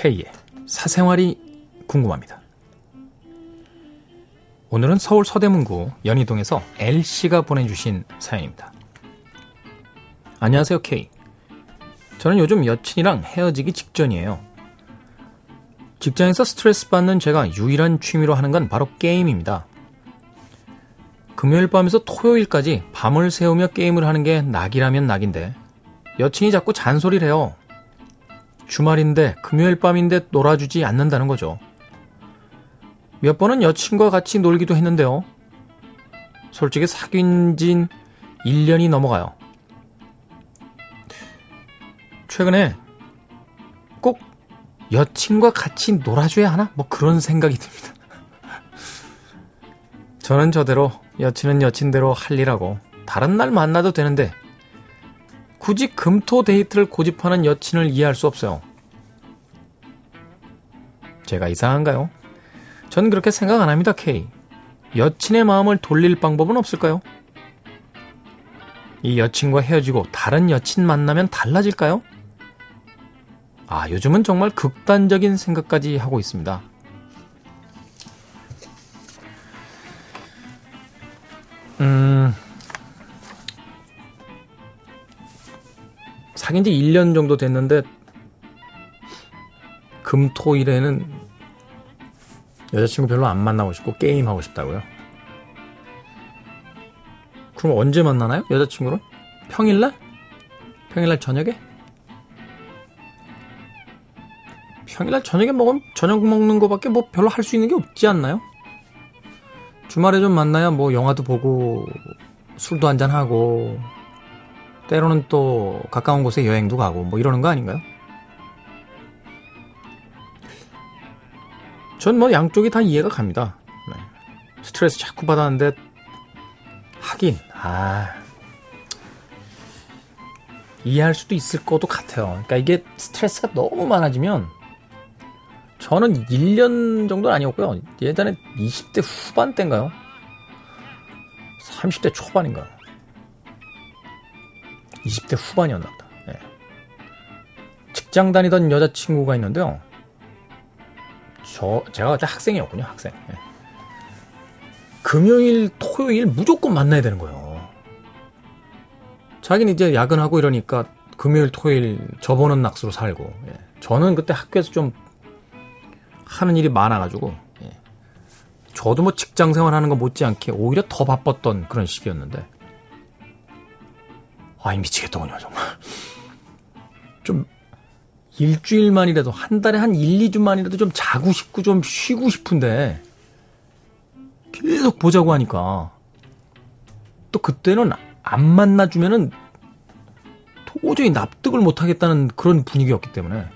K의 사생활이 궁금합니다. 오늘은 서울 서대문구 연희동에서 L씨가 보내주신 사연입니다. 안녕하세요, K. 저는 요즘 여친이랑 헤어지기 직전이에요. 직장에서 스트레스 받는 제가 유일한 취미로 하는 건 바로 게임입니다. 금요일 밤에서 토요일까지 밤을 새우며 게임을 하는 게 낙이라면 낙인데 여친이 자꾸 잔소리를 해요. 주말인데 금요일 밤인데 놀아주지 않는다는 거죠. 몇 번은 여친과 같이 놀기도 했는데요. 솔직히 사귄 진 1년이 넘어가요. 최근에 꼭 여친과 같이 놀아줘야 하나? 뭐 그런 생각이 듭니다. 저는 저대로 여친은 여친대로 할 일하고 다른 날 만나도 되는데 굳이 금토 데이트를 고집하는 여친을 이해할 수 없어요. 제가 이상한가요? 전 그렇게 생각 안 합니다, K. 여친의 마음을 돌릴 방법은 없을까요? 이 여친과 헤어지고 다른 여친 만나면 달라질까요? 아, 요즘은 정말 극단적인 생각까지 하고 있습니다. 사귄 지 1년 정도 됐는데, 금, 토, 일에는 여자친구 별로 안 만나고 싶고 게임하고 싶다고요? 그럼 언제 만나나요? 여자친구를? 평일날? 평일날 저녁에? 평일날 저녁에 먹으면 저녁 먹는 거밖에 뭐 별로 할 수 있는 게 없지 않나요? 주말에 좀 만나야 뭐 영화도 보고 술도 한잔 하고 때로는 또 가까운 곳에 여행도 가고 뭐 이러는 거 아닌가요? 전 뭐 양쪽이 다 이해가 갑니다. 네. 스트레스 자꾸 받았는데 하긴 아 이해할 수도 있을 것도 같아요. 그러니까 이게 스트레스가 너무 많아지면 저는 1년 정도는 아니었고요. 예전에 20대 후반 때인가요? 30대 초반인가요? 20대 후반이었나 보다. 네. 직장 다니던 여자친구가 있는데요. 저, 제가 그때 학생이었군요, 학생. 네. 금요일, 토요일 무조건 만나야 되는 거예요. 자기는 이제 야근하고 이러니까 금요일, 토요일 접어놓은 낙수로 살고. 예. 저는 그때 학교에서 좀 하는 일이 많아가지고 예. 저도 뭐 직장 생활하는 거 못지않게 오히려 더 바빴던 그런 시기였는데 아이 미치겠더군요 정말 좀 일주일만이라도 한 달에 한 1, 2주만이라도 좀 자고 싶고 좀 쉬고 싶은데 계속 보자고 하니까 또 그때는 안 만나주면은 도저히 납득을 못하겠다는 그런 분위기였기 때문에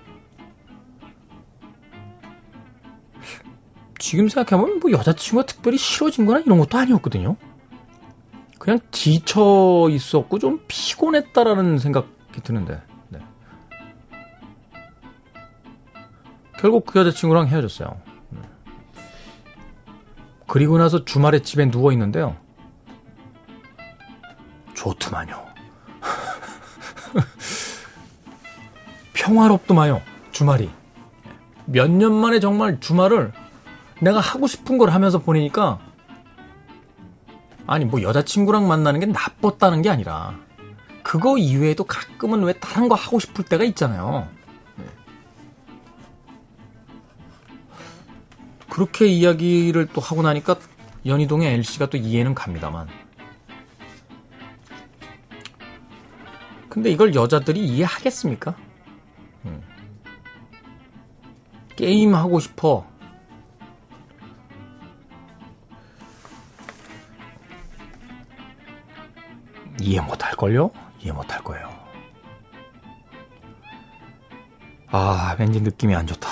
지금 생각해보면 뭐 여자친구가 특별히 싫어진 거나 이런 것도 아니었거든요. 그냥 지쳐 있었고 좀 피곤했다라는 생각이 드는데. 네. 결국 그 여자친구랑 헤어졌어요. 네. 그리고 나서 주말에 집에 누워 있는데요. 좋더만요. 평화롭더만요. 주말이. 몇 년 만에 정말 주말을 내가 하고 싶은 걸 하면서 보내니까 아니 뭐 여자친구랑 만나는 게 나빴다는 게 아니라 그거 이외에도 가끔은 왜 다른 거 하고 싶을 때가 있잖아요. 네. 그렇게 이야기를 또 하고 나니까 연희동의 L씨가 또 이해는 갑니다만. 근데 이걸 여자들이 이해하겠습니까? 음. 게임 하고 싶어. 이해 못할걸요? 이해 못할 거예요. 아, 왠지 느낌이 안 좋다.